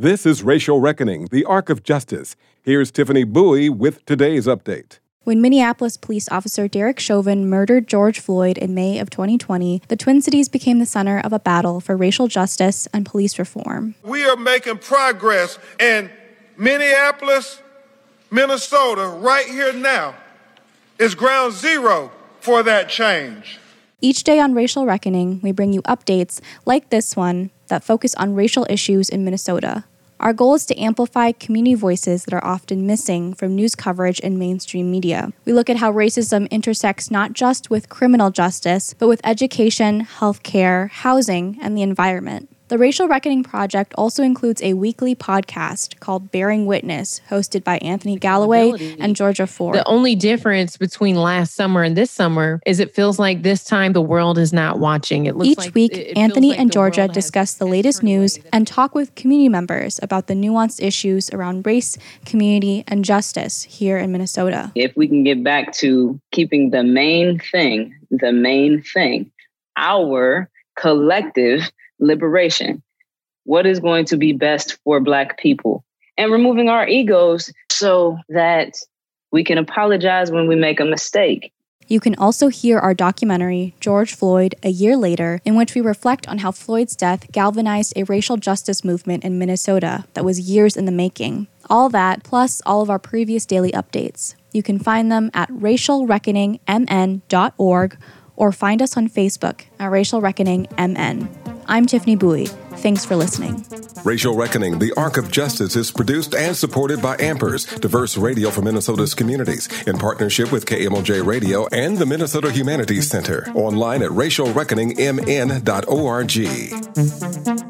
This is Racial Reckoning, the Arc of Justice. Here's Tiffany Bowie with today's update. When Minneapolis police officer Derek Chauvin murdered George Floyd in May of 2020, the Twin Cities became the center of a battle for racial justice and police reform. We are making progress, and Minneapolis, Minnesota, right here now, is ground zero for that change. Each day on Racial Reckoning, we bring you updates like this one that focus on racial issues in Minnesota. Our goal is to amplify community voices that are often missing from news coverage in mainstream media. We look at how racism intersects not just with criminal justice, but with education, healthcare, housing, and the environment. The Racial Reckoning Project also includes a weekly podcast called Bearing Witness, hosted by Anthony Galloway and Georgia Fort. The only difference between last summer and this summer is it feels like this time the world is not watching. It looks Each like, week, it- it Anthony like and Georgia discuss the latest news and talk with community members about the nuanced issues around race, community, and justice here in Minnesota. if we can get back to keeping the main thing, the main thing, our collective liberation. What is going to be best for Black people? And removing our egos so that we can apologize when we make a mistake. You can also hear our documentary, George Floyd, a year later, in which we reflect on how Floyd's death galvanized a racial justice movement in Minnesota that was years in the making. All that, plus all of our previous daily updates. You can find them at racialreckoningmn.org or find us on Facebook at Racial Reckoning MN. I'm Tiffany Bowie. Thanks for listening. Racial Reckoning, the Arc of Justice is produced and supported by Ampers, diverse radio for Minnesota's communities, in partnership with KMOJ Radio and the Minnesota Humanities Center. Online at racialreckoningmn.org.